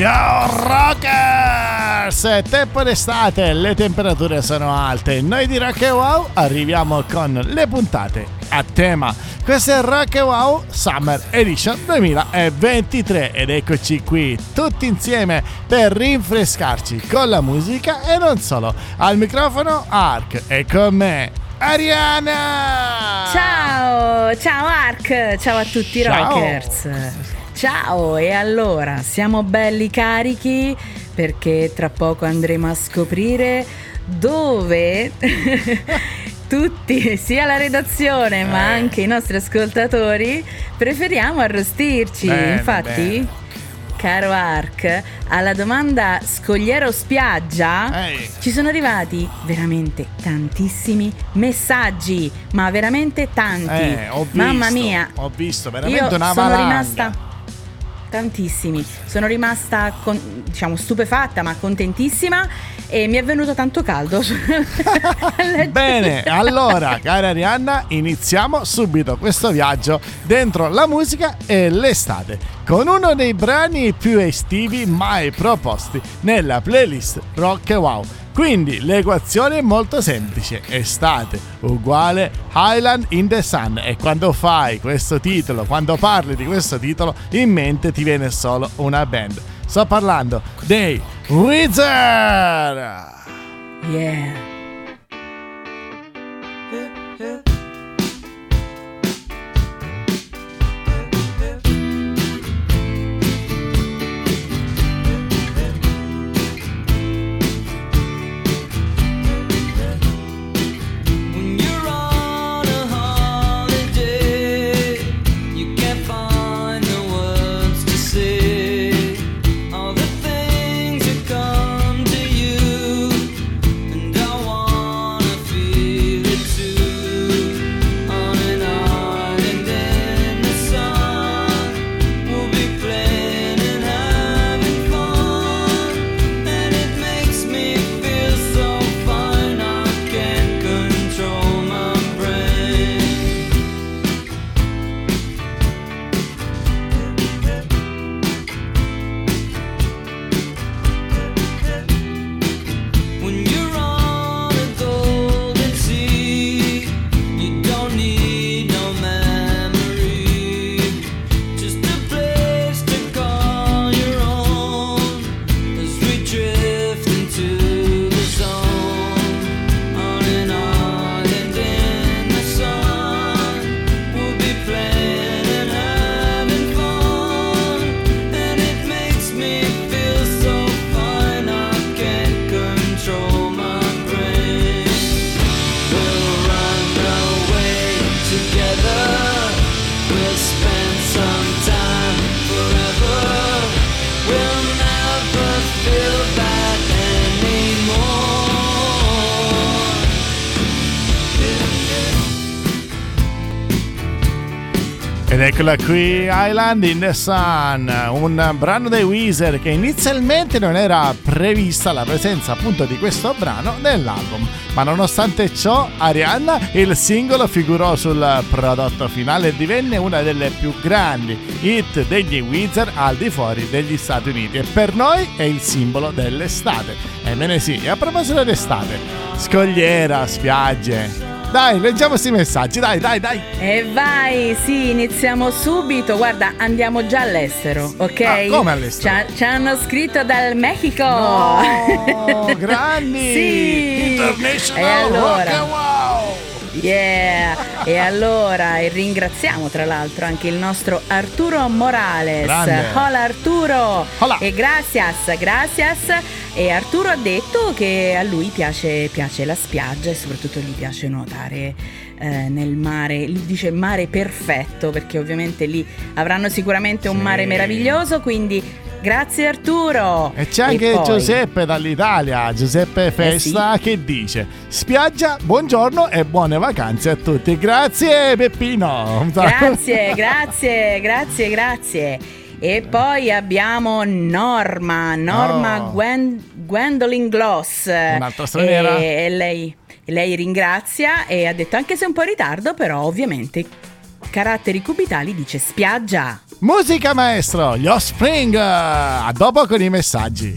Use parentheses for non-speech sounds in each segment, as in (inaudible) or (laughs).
Ciao rockers! È tempo d'estate, le temperature sono alte. Noi di Rock Wow arriviamo con le puntate a tema. Questo è Rock Wow Summer Edition 2023 ed eccoci qui tutti insieme per rinfrescarci con la musica e non solo. Al microfono Ark e con me Ariana! Ciao, ciao Ark, ciao a tutti i rockers. Ciao, e allora siamo belli carichi perché tra poco andremo a scoprire dove (laughs) tutti, sia la redazione ma Eh. anche i nostri ascoltatori, preferiamo arrostirci. Bene, Infatti, bene. caro Ark, alla domanda scogliero spiaggia Ehi. ci sono arrivati veramente tantissimi messaggi, ma veramente tanti. Eh, ho visto, Mamma mia, ho visto veramente io una sono valanga. rimasta tantissimi. Sono rimasta con- diciamo stupefatta, ma contentissima e mi è venuto tanto caldo. (laughs) Bene, allora, cara Arianna, iniziamo subito questo viaggio dentro la musica e l'estate con uno dei brani più estivi mai proposti nella playlist Rock Wow. Quindi l'equazione è molto semplice, estate uguale Highland in the Sun e quando fai questo titolo, quando parli di questo titolo, in mente ti viene solo una band. Sto parlando dei Wizard! yeah. Eccola qui, Island in the Sun, un brano dei Weezer che inizialmente non era prevista la presenza appunto di questo brano nell'album, ma nonostante ciò Arianna il singolo figurò sul prodotto finale e divenne una delle più grandi hit degli Weezer al di fuori degli Stati Uniti e per noi è il simbolo dell'estate. Ebbene sì, e a proposito d'estate, scogliera, spiagge. Dai, leggiamo questi messaggi, dai, dai, dai. E vai, sì, iniziamo subito. Guarda, andiamo già all'estero, ok? Ah, come all'estero? Ci, ha- ci hanno scritto dal Messico. No, (laughs) grandi! sì. International E allora? Rock and Wow! Yeah! E allora e ringraziamo tra l'altro anche il nostro Arturo Morales. Grande. Hola Arturo! Hola. E gracias, gracias. E Arturo ha detto che a lui piace, piace la spiaggia e soprattutto gli piace nuotare eh, nel mare. Lui dice mare perfetto perché ovviamente lì avranno sicuramente un Sì. mare meraviglioso, quindi grazie Arturo! E c'è anche poi- Giuseppe dall'Italia, Giuseppe Festa, che dice: Spiaggia, buongiorno e buone vacanze a tutti. Grazie, Peppino. Grazie, grazie, grazie, grazie. E poi abbiamo Norma, Norma Oh. Gwen- Gwendolyn Gloss. Un'altra straniera? E, e lei, lei ringrazia e ha detto anche se un po' in ritardo, però ovviamente caratteri cubitali dice spiaggia. Musica maestro, gli Offspring. A dopo con i messaggi.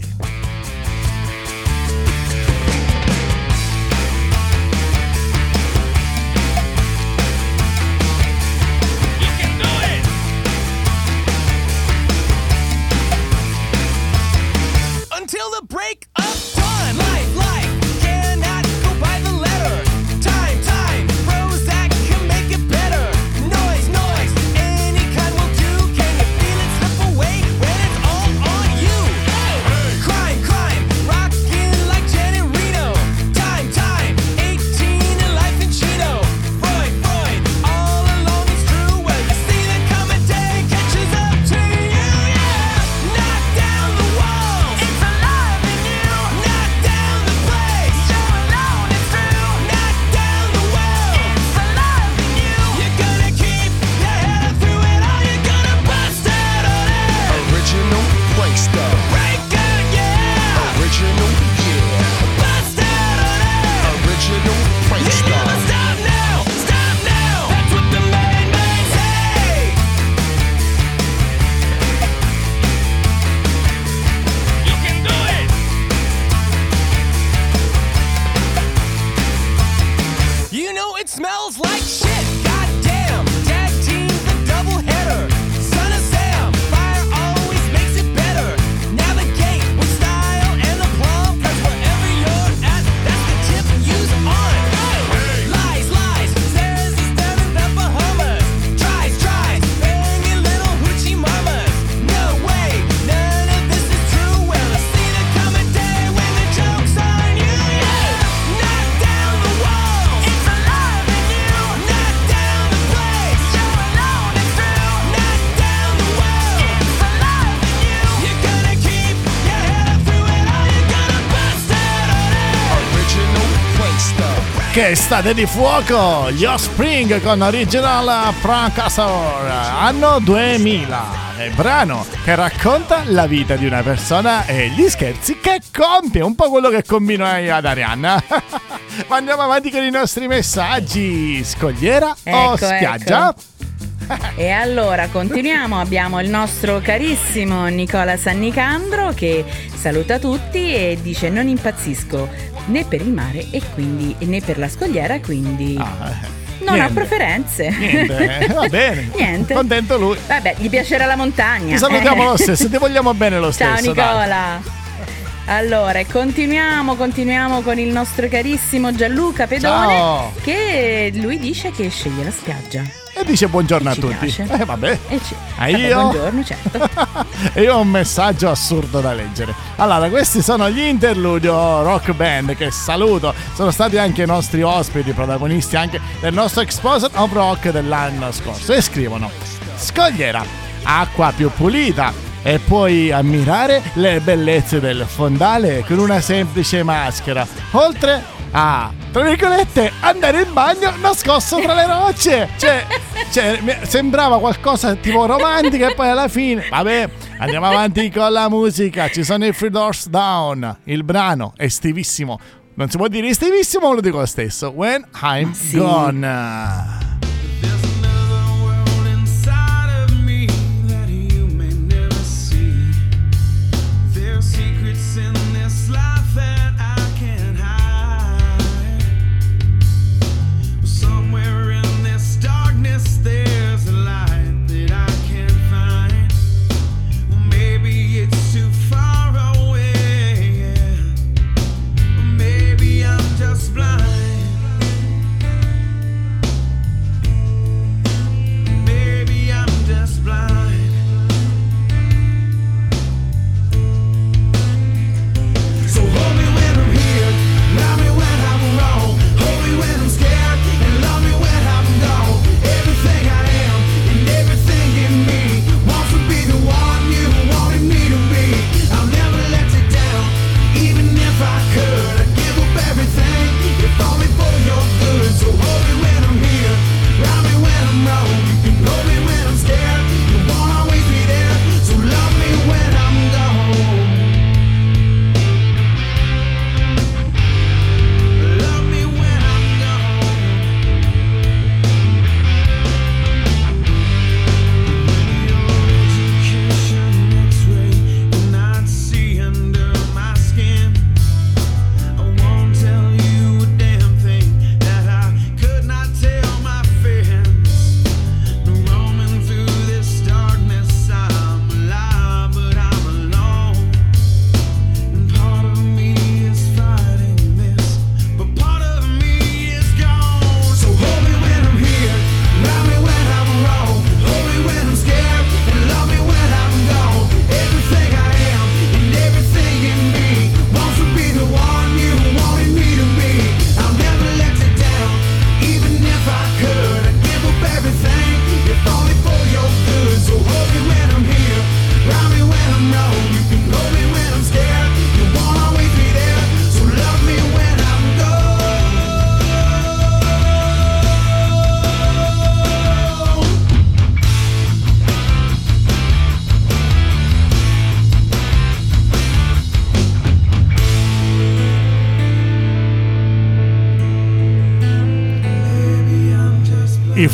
Che estate di fuoco! Gli Offspring con Original Fracassor, anno 2000. È brano che racconta la vita di una persona e gli scherzi che compie, un po' quello che combino io ad Arianna. (laughs) Ma andiamo avanti con i nostri messaggi. Scogliera o Ecco, spiaggia? (laughs) E allora continuiamo, abbiamo il nostro carissimo Nicola Sannicandro che saluta tutti e dice non impazzisco né per il mare e quindi né per la scogliera, quindi Ah, eh, non niente. ho preferenze. Niente, eh, va (laughs) bene. Niente. Contento lui. Vabbè, gli piacerà la montagna. Ti salutiamo Eh. lo stesso, ti vogliamo bene lo (laughs) Ciao stesso. dai. Nicola. Allora, e continuiamo, continuiamo con il nostro carissimo Gianluca Pedone Ciao. che lui dice che sceglie la spiaggia. E dice buongiorno a tutti. piace. Eh vabbè. E ci... Ah, vabbè, io? buongiorno, (laughs) certo. e io ho un messaggio assurdo da leggere. Allora, questi sono gli Interludio Rock Band che saluto. Sono stati anche i nostri ospiti, protagonisti anche del nostro Exposed of Rock dell'anno scorso. E scrivono: Scogliera, acqua più pulita. E puoi ammirare le bellezze del fondale con una semplice maschera. Oltre a, tra virgolette, andare in bagno nascosto tra le rocce. Cioè, cioè, sembrava qualcosa tipo romantica e poi alla fine, vabbè, andiamo avanti con la musica. Ci sono i Free Doors Down, il brano è estivissimo. Non si può dire estivissimo, ma lo dico lo stesso. When I'm Sì. gone.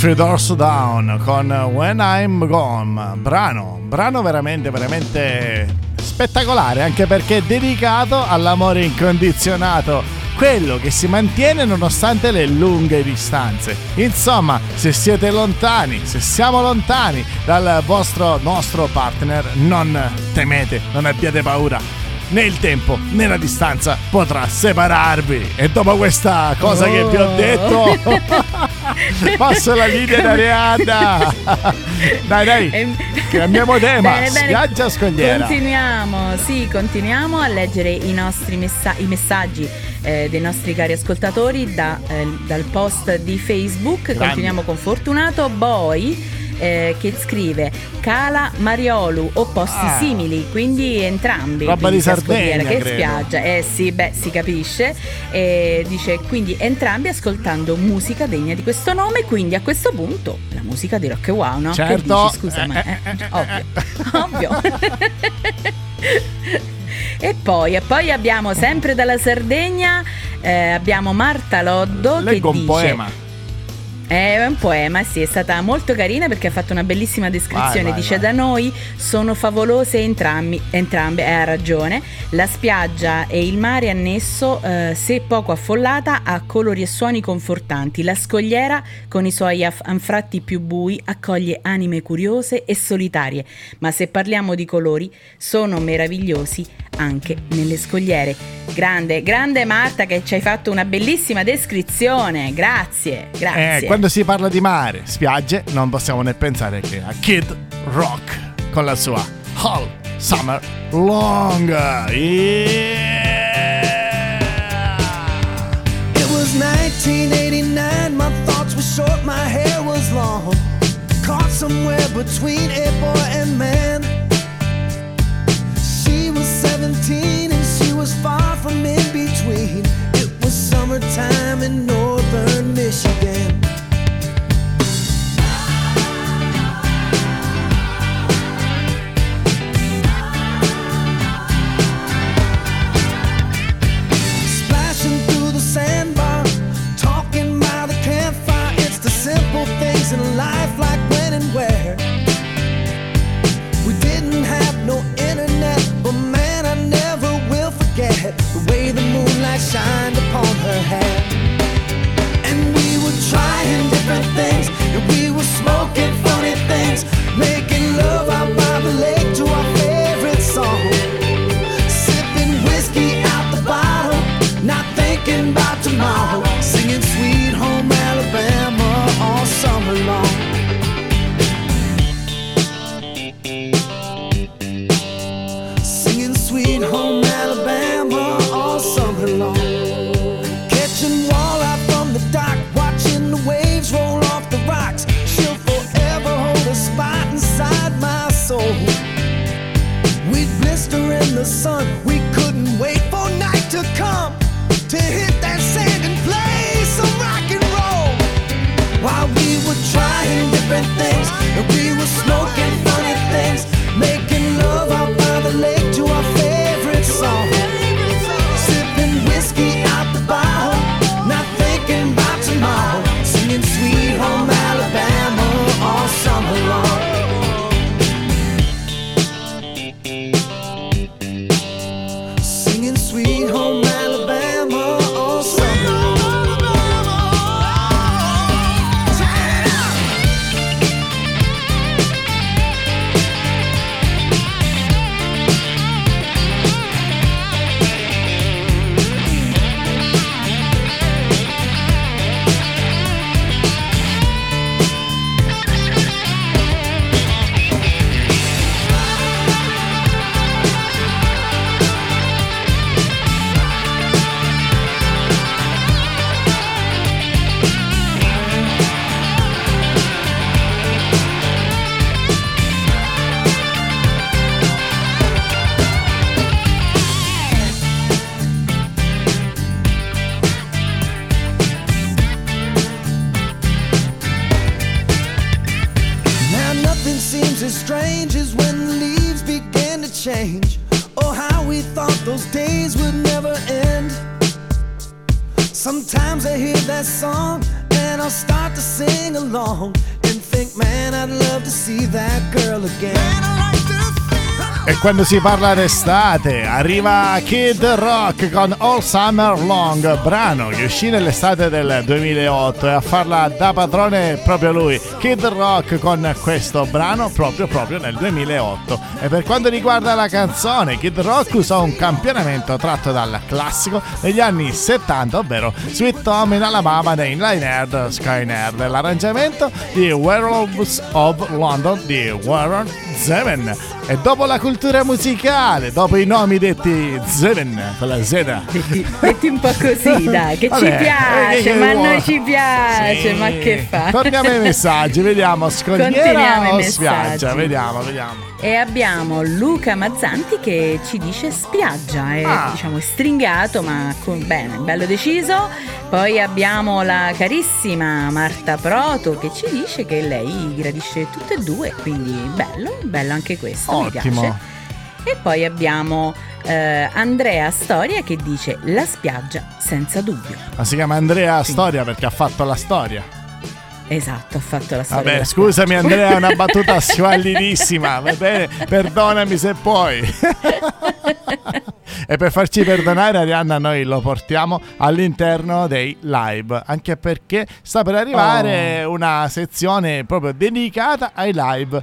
I Free Doors Down con When I'm Gone, brano, brano veramente, veramente spettacolare, anche perché è dedicato all'amore incondizionato, quello che si mantiene nonostante le lunghe distanze. Insomma, se siete lontani, se siamo lontani dal vostro nostro partner, non temete, non abbiate paura. Né il tempo né la distanza potrà separarvi. E dopo questa cosa che vi ho detto, (laughs) passo la linea da Arianna. Dai, dai, cambiamo tema. Bene, bene. Spiaggia scogliera. Continuiamo, sì, continuiamo a leggere i nostri messa- i messaggi eh, dei nostri cari ascoltatori da, eh, dal post di Facebook. Grande. Continuiamo con Fortunato Boy. Eh, che scrive Cala Mariolu o posti Ah. simili, quindi entrambi. Roba di Sardegna, che credo. spiaggia. Eh sì, beh, si capisce. E dice quindi entrambi ascoltando musica degna di questo nome, quindi a questo punto la musica di Rock e Wow, no? Certo. Che dici, scusa, ma Eh, eh, eh, eh, ovvio. Ovvio. (laughs) e poi, e poi abbiamo sempre dalla Sardegna, eh, abbiamo Marta Loddo Leggo che un dice... È un poema, sì, è stata molto carina perché ha fatto una bellissima descrizione. Vai, vai, Dice: vai. Da noi sono favolose entrambi, entrambe, e ha ragione. La spiaggia e il mare annesso, eh, se poco affollata, ha colori e suoni confortanti. La scogliera, con i suoi aff- anfratti più bui, accoglie anime curiose e solitarie. Ma se parliamo di colori, sono meravigliosi anche nelle scogliere. Grande, grande Marta, che ci hai fatto una bellissima descrizione. Grazie, grazie. Eh, quando si parla di mare, spiagge, non possiamo né pensare che a Kid Rock con la sua All Summer Long. Yeah! It was 1989, my thoughts were short, my hair was long. Caught somewhere between a boy and man. She was 17 and she was far from in between. It was summertime in northern Michigan. Forget the way the moonlight shined upon her hair. And we were trying different things, quando si parla d'estate, arriva Kid Rock con All Summer Long, brano che uscì nell'estate del 2008 e a farla da padrone proprio lui, Kid Rock con questo brano proprio proprio nel 2008. E per quanto riguarda la canzone, Kid Rock usò un campionamento tratto dal classico degli anni 70, ovvero Sweet Tom in Alabama dei Nerd Sky Nerd, l'arrangiamento di Werewolves of London di Warren Zevon. E dopo la cultura musicale, dopo i nomi detti Zeven con la Z. Detti, detti un po' così, (laughs) dai, che Vabbè, ci piace, eh, che ma a noi ci piace, Sì. ma che fa? Torniamo ai messaggi, vediamo, Continuiamo scogliera i o spiaggia? Vediamo, vediamo. E abbiamo Luca Mazzanti che ci dice spiaggia, è Ah. diciamo stringato ma con, bene, bello deciso. Poi abbiamo la carissima Marta Proto che ci dice che lei gradisce tutte e due, quindi bello, bello anche questo, mi Ottimo. piace. E poi abbiamo eh, Andrea Storia che dice la spiaggia senza dubbio. Ma si chiama Andrea Storia perché ha fatto la storia. Esatto, ha fatto la storia. Vabbè, scusami Andrea, è una battuta (laughs) squallidissima, va bene? Perdonami se puoi. (laughs) e per farci perdonare Arianna noi lo portiamo all'interno dei live, anche perché sta per arrivare una sezione proprio dedicata ai live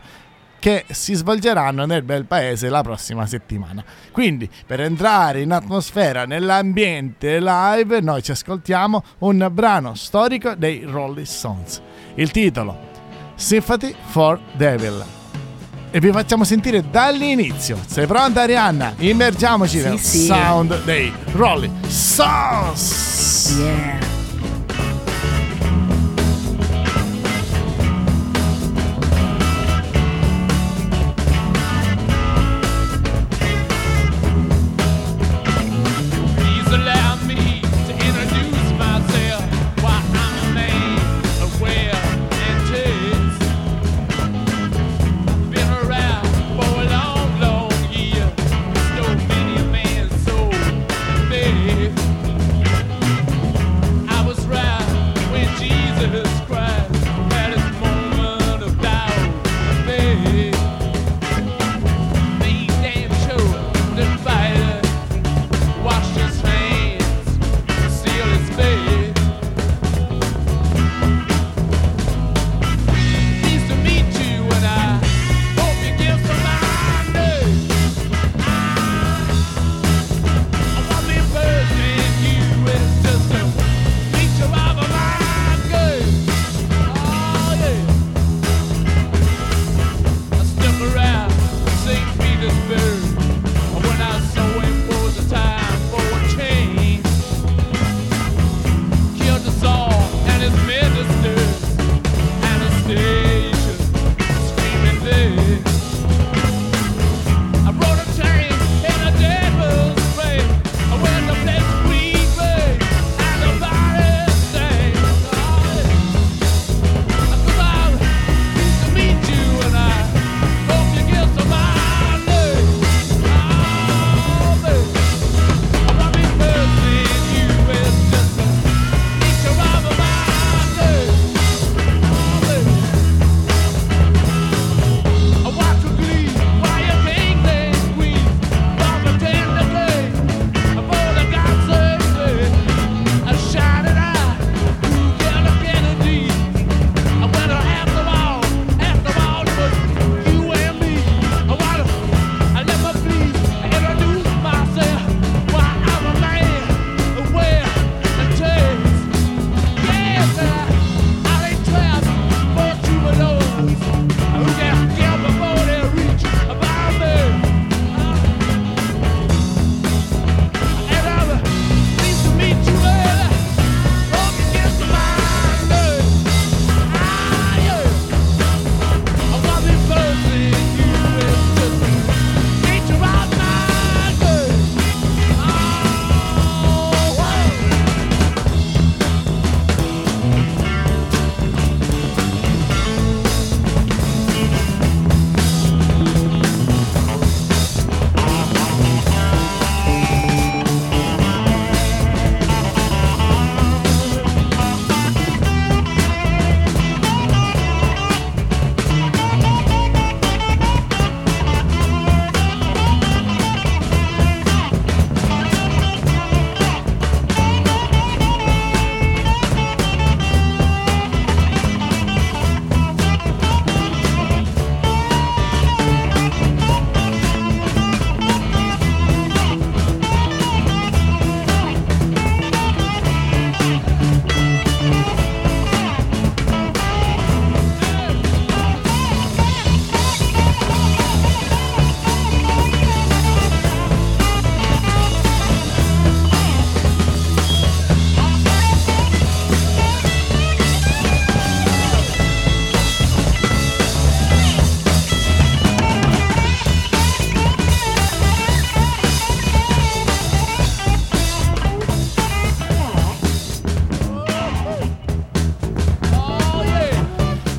che si svolgeranno nel bel paese la prossima settimana. Quindi, per entrare in atmosfera nell'ambiente live, noi ci ascoltiamo un brano storico dei Rolling Stones. Il titolo Sympathy for Devil. E vi facciamo sentire dall'inizio. Sei pronta Arianna? Immergiamoci Sì, nel sì. sound dei Rolling Stones. Yeah.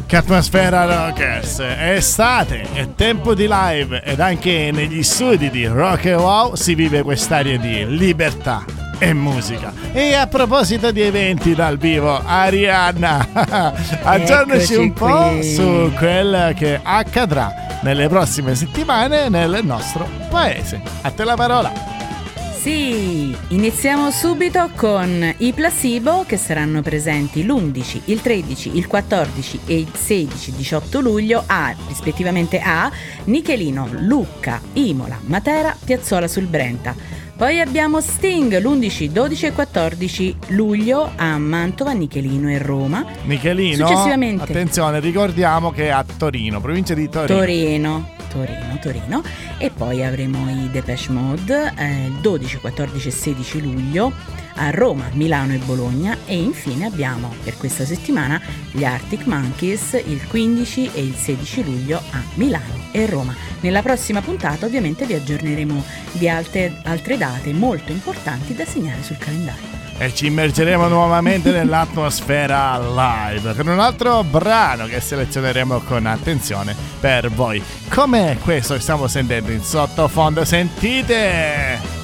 Che atmosfera rockers! È estate, è tempo di live ed anche negli studi di Rock e Wow si vive quest'aria di libertà e musica. E a proposito di eventi dal vivo, Arianna, (laughs) aggiornaci un po' qui. su quel che accadrà nelle prossime settimane nel nostro paese. A te la parola. Sì, iniziamo subito con i placebo che saranno presenti l'11, il 13, il 14 e il 16-18 luglio a rispettivamente a Nichelino, Lucca, Imola, Matera, Piazzola sul Brenta. Poi abbiamo Sting l'11, 12 e 14 luglio a Mantova, Nichelino e Roma. Michelino, Successivamente. attenzione, ricordiamo che è a Torino, provincia di Torino. Torino, Torino, Torino. E poi avremo i Depeche Mode eh, il 12, 14 e 16 luglio a Roma, Milano e Bologna. E infine abbiamo per questa settimana gli Arctic Monkeys il 15 e il 16 luglio a Milano e Roma. Nella prossima puntata ovviamente vi aggiorneremo di altre, altre date molto importanti da segnare sul calendario. E ci immergeremo nuovamente nell'atmosfera live con un altro brano che selezioneremo con attenzione per voi. Come questo che stiamo sentendo in sottofondo, sentite!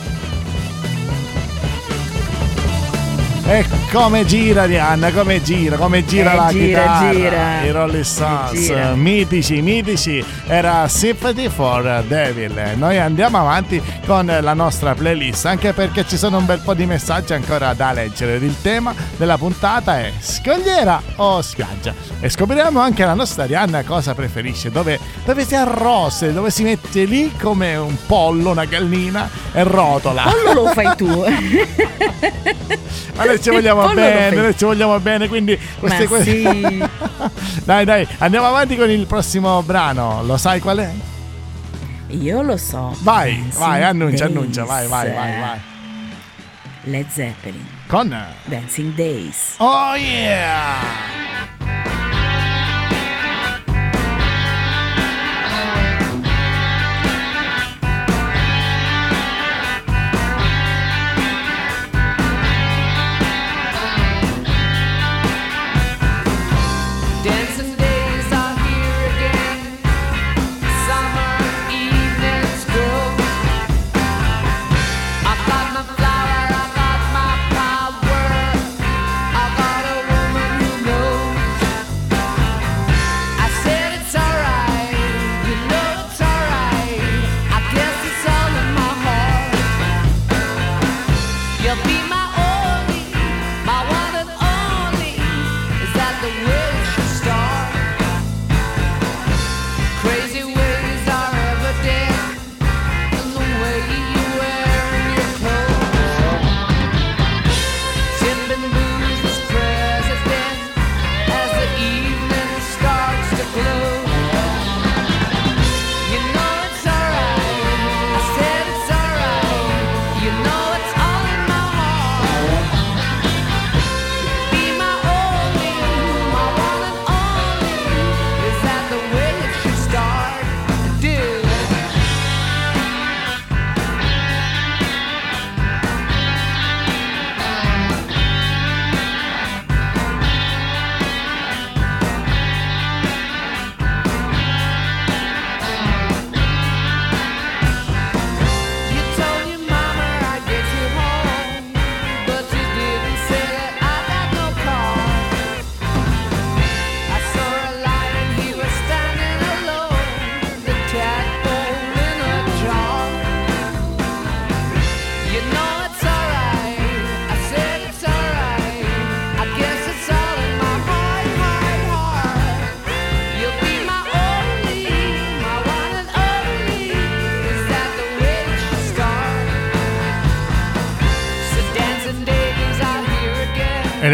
E come gira Diana, come gira, come gira Eh, la gira, chitarra, gira. i Rolling Stones, mitici, mitici, era Sympathy for Devil. Noi andiamo avanti con la nostra playlist, anche perché ci sono un bel po' di messaggi ancora da leggere. Il tema della puntata è scogliera o spiaggia. E scopriremo anche la nostra Arianna cosa preferisce, dove, dove si arrossa, dove si mette lì come un pollo, una gallina e rotola. Pollo lo fai tu. (laughs) Ma noi ci vogliamo bene, noi ci vogliamo bene, quindi queste queste- sì. (laughs) dai, dai, andiamo avanti con il prossimo brano. Lo sai qual è? Io lo so. Vai, vai, annuncia, Days. annuncia, vai, vai, vai, vai. Led Zeppelin, Con Dancing Days. Oh yeah!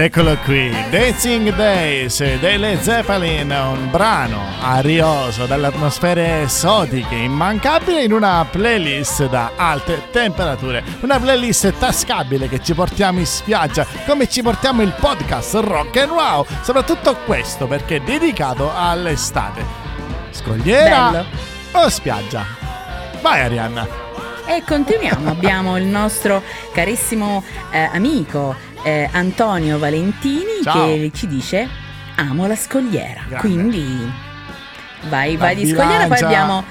Ed eccolo qui, Dancing Days dei Led Zeppelin, un brano arioso dalle atmosfere esotiche, immancabile in una playlist da alte temperature, una playlist tascabile che ci portiamo in spiaggia, come ci portiamo il podcast Rock and Wow, soprattutto questo perché è dedicato all'estate. Scogliera Bello. o spiaggia? Vai Arianna. E continuiamo, abbiamo il nostro carissimo eh, amico eh, Antonio Valentini Ciao. che ci dice amo la scogliera. Grande. Quindi vai, La vai di scogliera, poi abbiamo.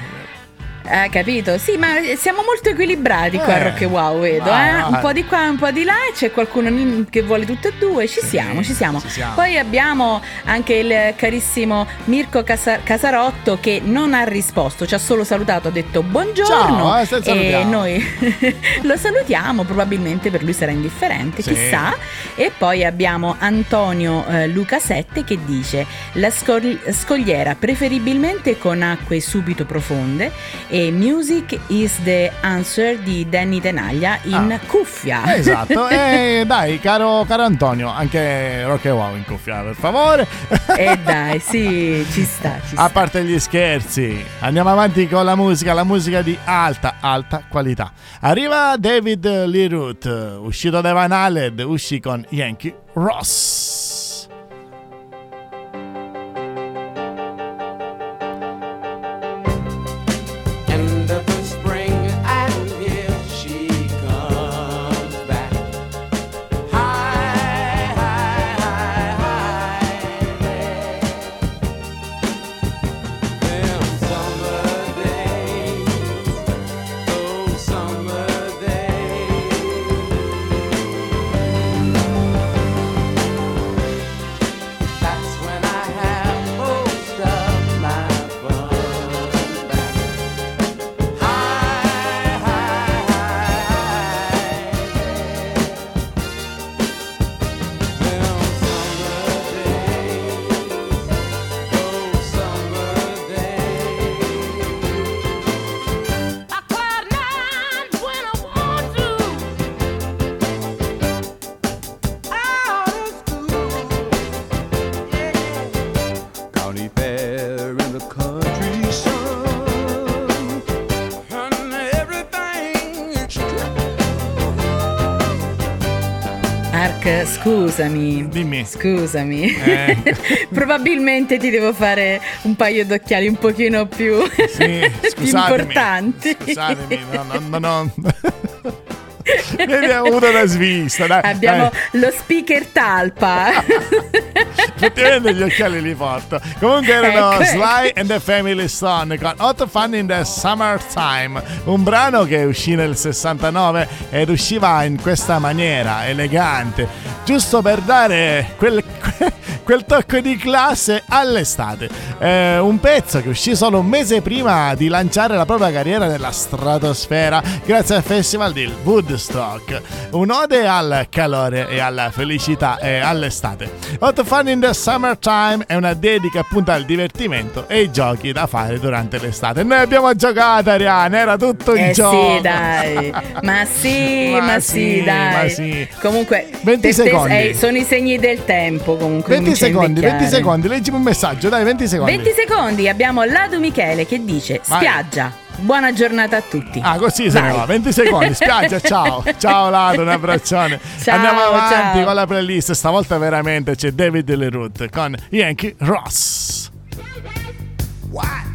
Eh, capito? Sì, ma siamo molto equilibrati qua a Eh, Rock e Wow, vedo. vai, eh? Un po' di qua, un po' di là c'è qualcuno che vuole tutte e due. Ci siamo, ci siamo. ci siamo. Poi abbiamo anche il carissimo Mirko Casa- Casarotto che non ha risposto, ci ha solo salutato, ha detto buongiorno. Ciao, eh, e noi (laughs) lo salutiamo, probabilmente per lui sarà indifferente, Sì. chissà. E poi abbiamo Antonio eh, Luca 7 che dice la scol- scogliera preferibilmente con acque subito profonde e Music is the answer di Danny Tenaglia in Ah. cuffia. Esatto, (laughs) e dai, caro, caro Antonio, anche Rock e Wow in cuffia, per favore. E dai, sì, ci sta, ci sta. A parte gli scherzi, andiamo avanti con la musica, la musica di alta, alta qualità. Arriva David Lee uscito da Van Halen, uscì con Yankee Ross. Scusami. Dimmi. Scusami. Eh. (laughs) Probabilmente ti devo fare un paio d'occhiali un pochino più, Sì, (laughs) più importanti. Scusatemi, no, no, no, no. (laughs) Abbiamo avuto una svista, dai. Abbiamo dai. lo speaker talpa. Effettivamente gli occhiali li porto. Comunque erano Ecco, Sly and the Family Stone con Hot Fun in the Summertime, un brano che uscì nel 69 ed usciva in questa maniera, elegante, giusto per dare quel, (laughs) quel tocco di classe all'estate. Eh, un pezzo che uscì solo un mese prima di lanciare la propria carriera nella stratosfera grazie al festival di Woodstock. Un'ode al calore e alla felicità e all'estate. Hot Fun in the Summertime è una dedica appunto al divertimento e ai giochi da fare durante l'estate. Noi abbiamo giocato, Ariane, era tutto un Eh gioco. sì, dai. Ma sì, (laughs) Ma ma, sì, sì, dai. ma sì. Comunque, 20 per te- secondi. eh, sono i segni del tempo. Comunque, 20 comincia a secondi, 20 invecchiare. secondi, leggimi un messaggio, dai, 20 secondi. 20 secondi. Abbiamo Lado Michele che dice: Vai. Spiaggia. Buona giornata a tutti. Ah, così se ne va. 20 secondi, spiaggia, (laughs) ciao. Ciao Lado, un abbraccione. Ciao, Andiamo avanti ciao. con la playlist. Stavolta veramente c'è David LeRoot con Yankee Ross. What?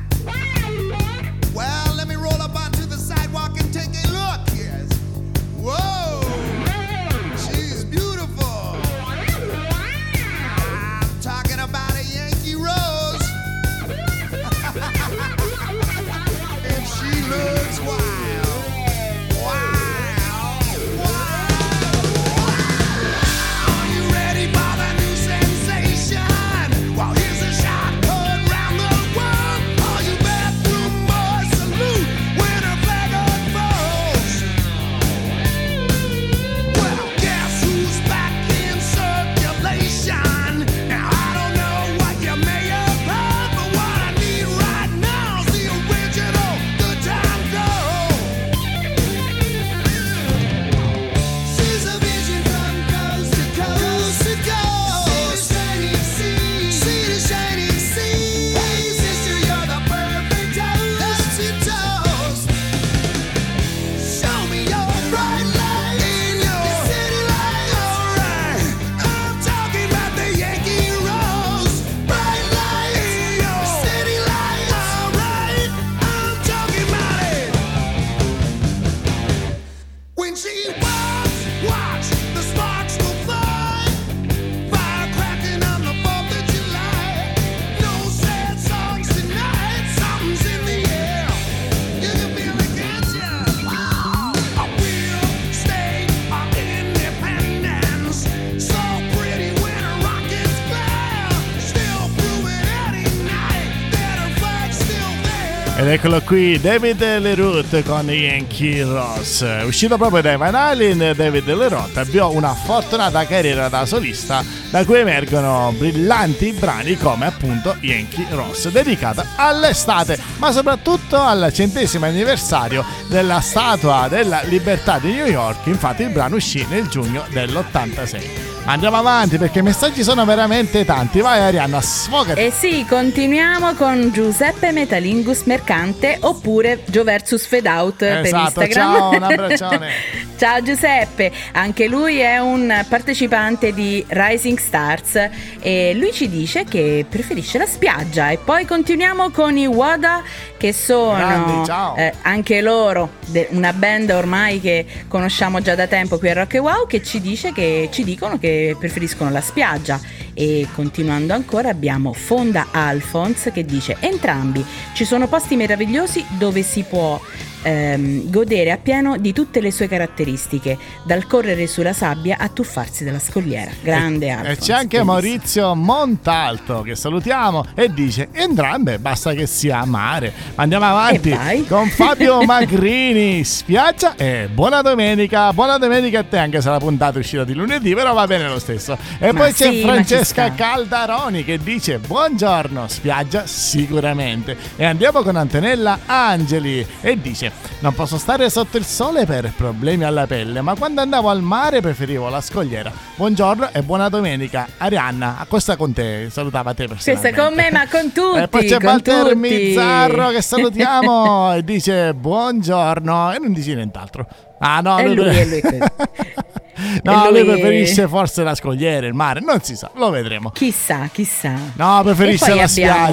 Eccolo qui, David Leroux con Yankee Ross. Uscito proprio dai Van Halen, David Leroux avviò una fortunata carriera da solista da cui emergono brillanti brani come appunto Yankee Ross, dedicata all'estate, ma soprattutto al centesimo anniversario della Statua della Libertà di New York. Infatti il brano uscì nel giugno dell'86. Andiamo avanti perché i messaggi sono veramente tanti. Vai Arianna, sfogati. E sì, continuiamo con Giuseppe Metalingus Mercante oppure Gio versus Fade Out per Esatto, Instagram. ciao, un abbraccione. (laughs) ciao Giuseppe, anche lui è un partecipante di Rising Stars e lui ci dice che preferisce la spiaggia e poi continuiamo con i Wada che sono Grandi, eh, anche loro de- una band ormai che conosciamo già da tempo qui a Rock Wow che ci dice che ci dicono che preferiscono la spiaggia. E continuando ancora abbiamo Fonda Alphonse che dice entrambi ci sono posti meravigliosi dove si può ehm, godere appieno di tutte le sue caratteristiche dal correre sulla sabbia a tuffarsi dalla scogliera grande Alphonse E c'è anche bellissimo. Maurizio Montalto che salutiamo e dice entrambe basta che sia mare. Andiamo avanti con Fabio (laughs) Magrini, spiaggia e buona domenica. Buona domenica a te anche se la puntata è uscita di lunedì, però va bene lo stesso. E Ma poi c'è sì, ci Francesca. Caldaroni che dice buongiorno, spiaggia sicuramente. E andiamo con Antonella Angeli e dice non posso stare sotto il sole per problemi alla pelle, ma quando andavo al mare preferivo la scogliera. Buongiorno e buona domenica. Arianna, a questa con te, salutava te questa personalmente. con me ma con tutti (laughs) E poi c'è Walter tutti. Mizzarro che salutiamo (laughs) e dice buongiorno e non dice nient'altro. Ah no, È lui, è lui (laughs) No, lui lui- preferisce forse la scogliera, il mare, non si sa, lo vedremo. chissà chissà No, preferisce la abbiamo-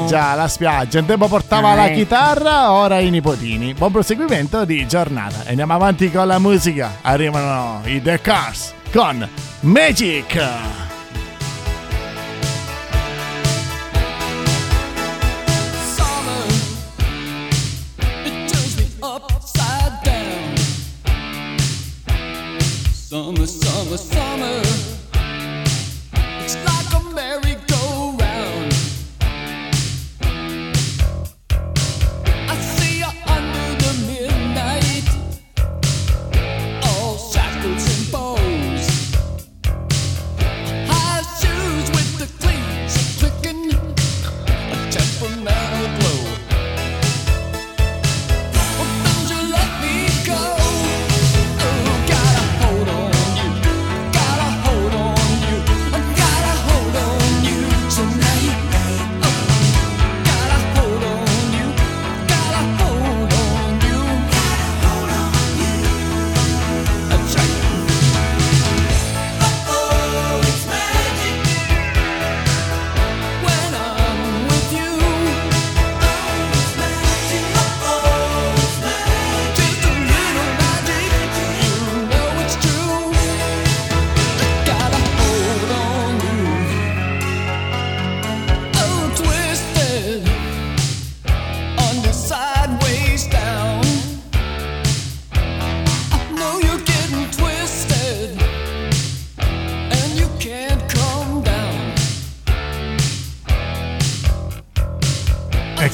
spiaggia, la spiaggia. Un tempo portava Ah, la ecco. chitarra, ora i nipotini. Buon proseguimento di giornata. Andiamo avanti con la musica. Arrivano i The Cars con Magic. Summer,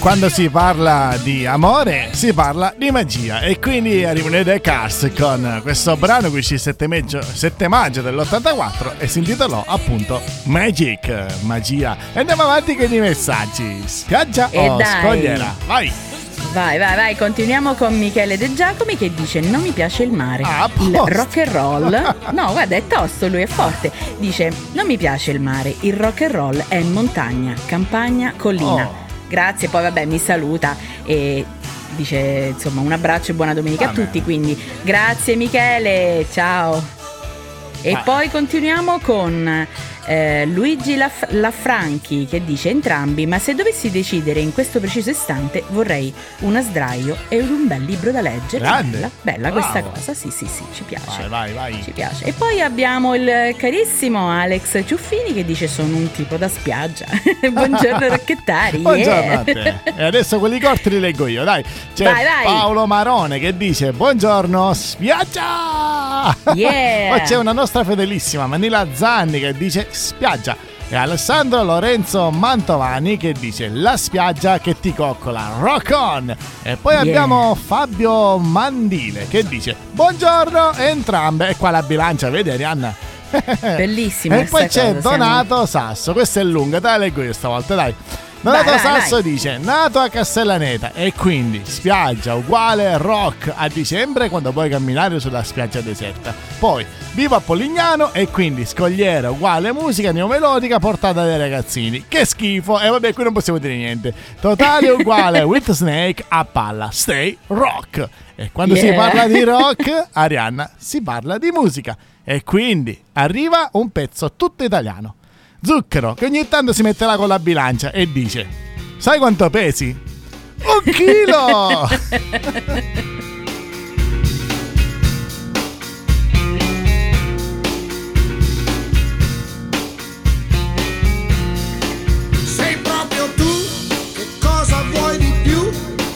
quando si parla di amore, si parla di magia. E quindi arrivano i The Cars con questo brano che uscì il 7 maggio, 7 maggio dell'84 e si intitolò appunto Magic, magia. E andiamo avanti con i messaggi. Spiaggia E o dai. scogliera? Vai! Vai, vai, vai, continuiamo con Michele De Giacomi che dice non mi piace il mare, Ah, il rock and roll. (laughs) No, guarda, è tosto, lui è forte. Dice non mi piace il mare, il rock and roll è montagna, campagna, collina. Oh. Grazie, poi vabbè, mi saluta e dice insomma un abbraccio e buona domenica Va a tutti, quindi grazie Michele, ciao. E Ah. poi continuiamo con eh, Luigi Laf- Lafranchi che dice entrambi, ma se dovessi decidere in questo preciso istante vorrei una sdraio e un bel libro da leggere. Grande. Bella, bella questa cosa, sì sì sì, ci piace. Vai, vai, vai. Ci piace. E poi abbiamo il carissimo Alex Ciuffini che dice sono un tipo da spiaggia. (laughs) Buongiorno (laughs) racchettari. Buongiorno yeah. a te. E adesso quelli corti li leggo io, dai. C'è Vai, vai. Paolo Marone che dice buongiorno spiaggia. (laughs) Yeah. Poi c'è una nostra fedelissima Manila Zanni che dice spiaggia. e Alessandro Lorenzo Mantovani che dice La spiaggia che ti coccola, rock on! E poi Yeah. abbiamo Fabio Mandile che dice Buongiorno entrambe e qua la bilancia, vedi Arianna? (laughs) Bellissima E poi c'è cosa, siamo- Donato Sasso, questa è lunga, te la leggo io stavolta, dai. Donato Vai, Sasso vai. dice: Nato a Castellaneta e quindi spiaggia uguale rock a dicembre quando puoi camminare sulla spiaggia deserta. Poi vivo a Polignano e quindi scogliera uguale musica neomelodica portata dai ragazzini. Che schifo! E vabbè, qui non possiamo dire niente. Totale uguale (laughs) with Snake a palla. Stay rock. E quando si Yeah. parla di (laughs) rock, Arianna, si parla di musica. E quindi arriva un pezzo tutto italiano. Zucchero, che ogni tanto si mette là con la bilancia e dice: Sai quanto pesi? Un chilo! (laughs) Sei proprio tu, che cosa vuoi di più?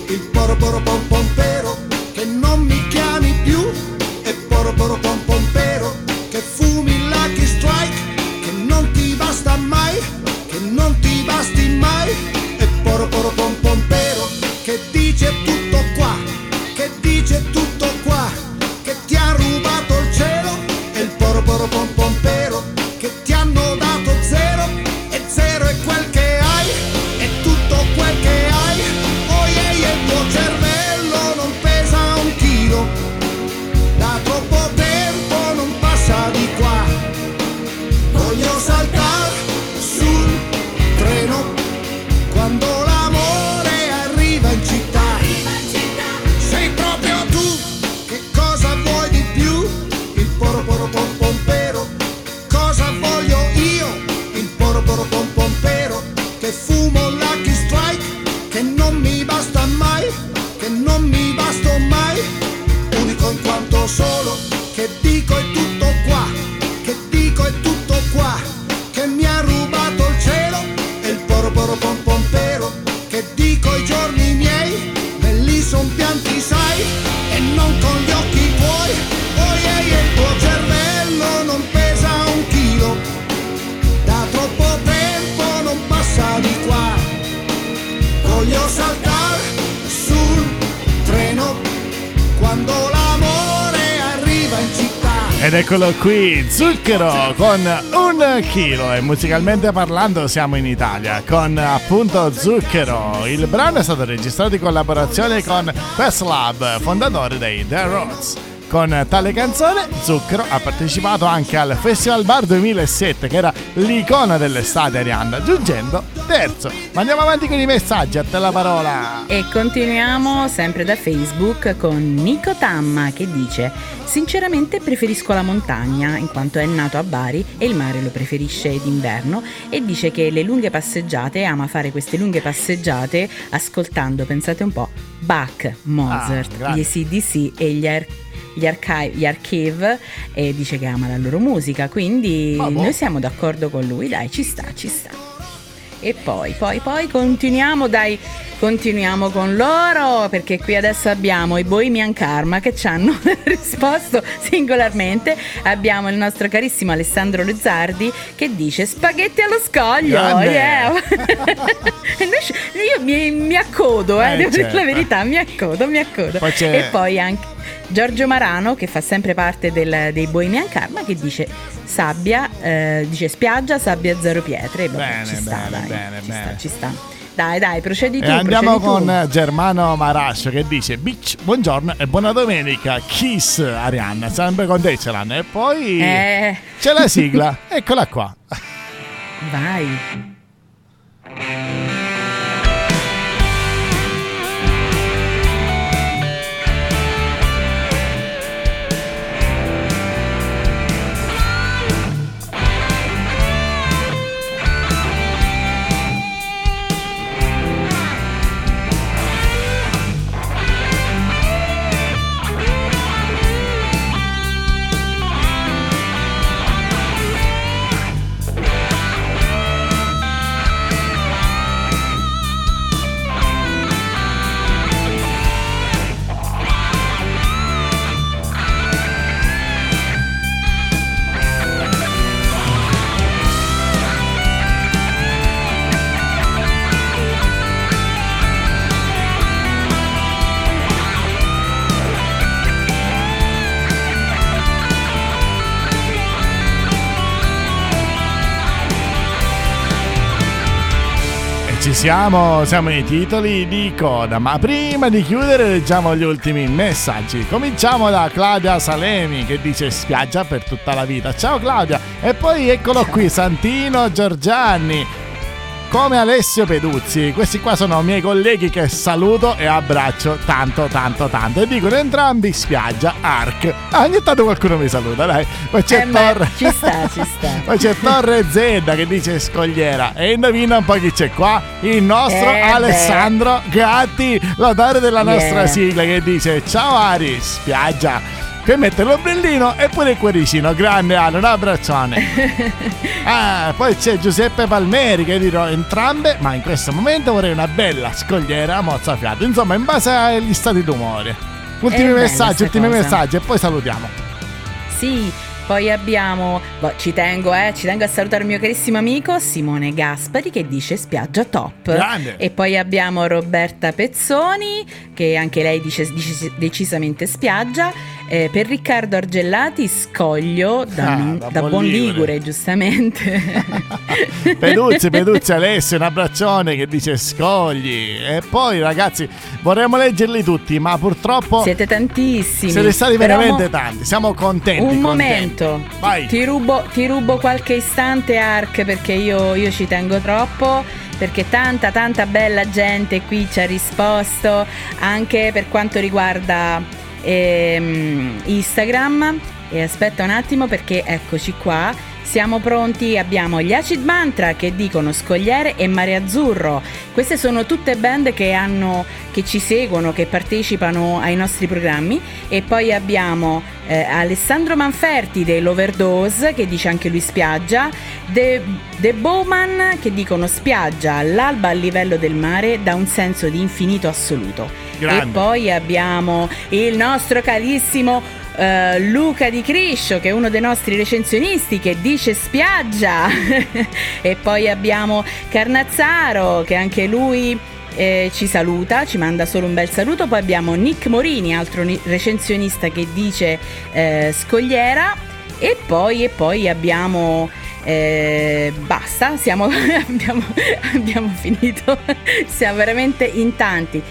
Il poro poro pom pompero, che non mi chiami più. E poro poro pom pompero, E poro poro eccolo qui, Zucchero con un chilo e musicalmente parlando siamo in Italia con appunto Zucchero. Il brano è stato registrato in collaborazione con Questlab, fondatore dei The Roads. Con tale canzone Zucchero ha partecipato anche al Festival Bar 2007 che era l'icona dell'estate Arianna, giungendo terzo. Ma andiamo avanti con i messaggi, a te la parola. E continuiamo sempre da Facebook con Nico Tamma che dice Sinceramente preferisco la montagna in quanto è nato a Bari e il mare lo preferisce d'inverno e dice che le lunghe passeggiate ama fare queste lunghe passeggiate ascoltando, pensate un po', Bach, Mozart, Ah, gli ACDC e gli Ar- gli, archive, gli Archive e dice che ama la loro musica quindi boh. noi siamo d'accordo con lui dai ci sta ci sta e poi, poi, poi continuiamo, dai, continuiamo con loro, perché qui adesso abbiamo i Bohemian Karma che ci hanno (laughs) risposto singolarmente. Abbiamo il nostro carissimo Alessandro Luzzardi che dice spaghetti allo scoglio. Yeah. (laughs) Io mi, mi accodo, eh, Eh, devo dire certo. la verità, mi accodo, mi accodo. Poi E poi anche Giorgio Marano che fa sempre parte del- dei Bohemian Karma che dice sabbia, eh, dice spiaggia, sabbia, zero pietre. Bene, ci sta, bene, dai, bene, ci bene. sta, ci sta. Dai, dai, procedi tu. E andiamo procedi tu. con Germano Marascio che dice Bitch, buongiorno e buona domenica Kiss Arianna, sempre con te ce l'hanno E poi Eh, c'è la sigla, (laughs) eccola qua vai. Siamo, siamo ai titoli di coda, ma prima di chiudere leggiamo gli ultimi messaggi. Cominciamo da Claudia Salemi che dice spiaggia per tutta la vita. Ciao Claudia! E poi eccolo qui, Santino Giorgianni. Come Alessio Peduzzi, questi qua sono miei colleghi che saluto e abbraccio tanto tanto tanto e dicono entrambi spiaggia, arc. Ah, ogni tanto qualcuno mi saluta, dai. Poi c'è Eh, beh, Torre. ci sta, ci sta. (laughs) Poi c'è Torre Z che dice scogliera. E indovina un po' chi c'è qua? Il nostro Eh, Alessandro Gatti, l'autore della nostra Yeah. sigla che dice ciao Ari, spiaggia. Che mette l'ombrellino e pure il cuoricino. Grande Ale, un abbraccione. (laughs) ah, poi c'è Giuseppe Palmeri che dirò entrambe, ma in questo momento vorrei una bella scogliera a mozzafiato. Insomma, in base agli stati d'umore. Ultimi messaggi, ultimi cosa. messaggi e poi salutiamo. Sì, poi abbiamo, boh, ci tengo, eh, ci tengo a salutare il mio carissimo amico Simone Gaspari che dice spiaggia top. Grande. E poi abbiamo Roberta Pezzoni che anche lei dice, dice decisamente spiaggia. Eh, per Riccardo Argellati scoglio da, Ah, min- da da buon Ligure. Ligure, giustamente. (laughs) Peduzzi, Peduzzi Alessio, un abbraccione che dice scogli. E poi ragazzi, vorremmo leggerli tutti, ma purtroppo Siete tantissimi. siete stati veramente mo- tanti. Siamo contenti. Un contenti. momento, Vai. Ti, rubo, ti rubo qualche istante Ark perché io, io ci tengo troppo, perché tanta tanta bella gente qui ci ha risposto anche per quanto riguarda ehm, Instagram. E aspetta un attimo perché eccoci qua. Siamo pronti, abbiamo gli Acid Mantra che dicono Scogliere e Mare Azzurro. Queste sono tutte band che, hanno, che ci seguono, che partecipano ai nostri programmi. E poi abbiamo eh, Alessandro Manferti dell'Overdose che dice anche lui spiaggia, The, The Bowman che dicono spiaggia all'alba a livello del mare dà un senso di infinito assoluto. Grande. E poi abbiamo il nostro carissimo eh, Luca Di Criscio, che è uno dei nostri recensionisti, che dice spiaggia. (laughs) e poi abbiamo Carnazzaro, che anche lui eh, ci saluta, ci manda solo un bel saluto. Poi abbiamo Nick Morini, altro ni- recensionista, che dice eh, scogliera. E poi, e poi abbiamo. eh, basta, siamo, (laughs) abbiamo, abbiamo finito. (laughs) Siamo veramente in tanti.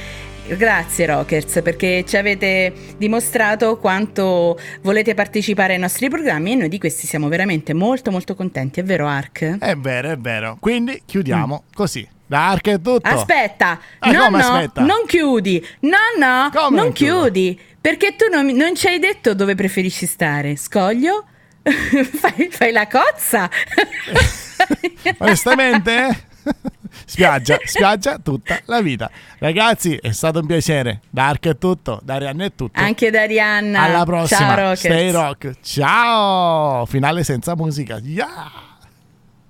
Grazie Rockers perché ci avete dimostrato quanto volete partecipare ai nostri programmi e noi di questi siamo veramente molto molto contenti, è vero Ark? È vero, è vero. Quindi chiudiamo così. Da Ark è tutto. Aspetta, Ah, no come no, aspetta? non chiudi, no no, Come non non chiudi, perché tu non, non ci hai detto dove preferisci stare, scoglio? (laughs) fai, fai la cozza? (laughs) Onestamente, eh? (laughs) spiaggia, spiaggia tutta la vita. Ragazzi, è stato un piacere. Da Ark è tutto, da Arianna è tutto. Anche da Arianna. Alla prossima. Ciao Rockers. Stay rock. Ciao. Finale senza musica. Yeah.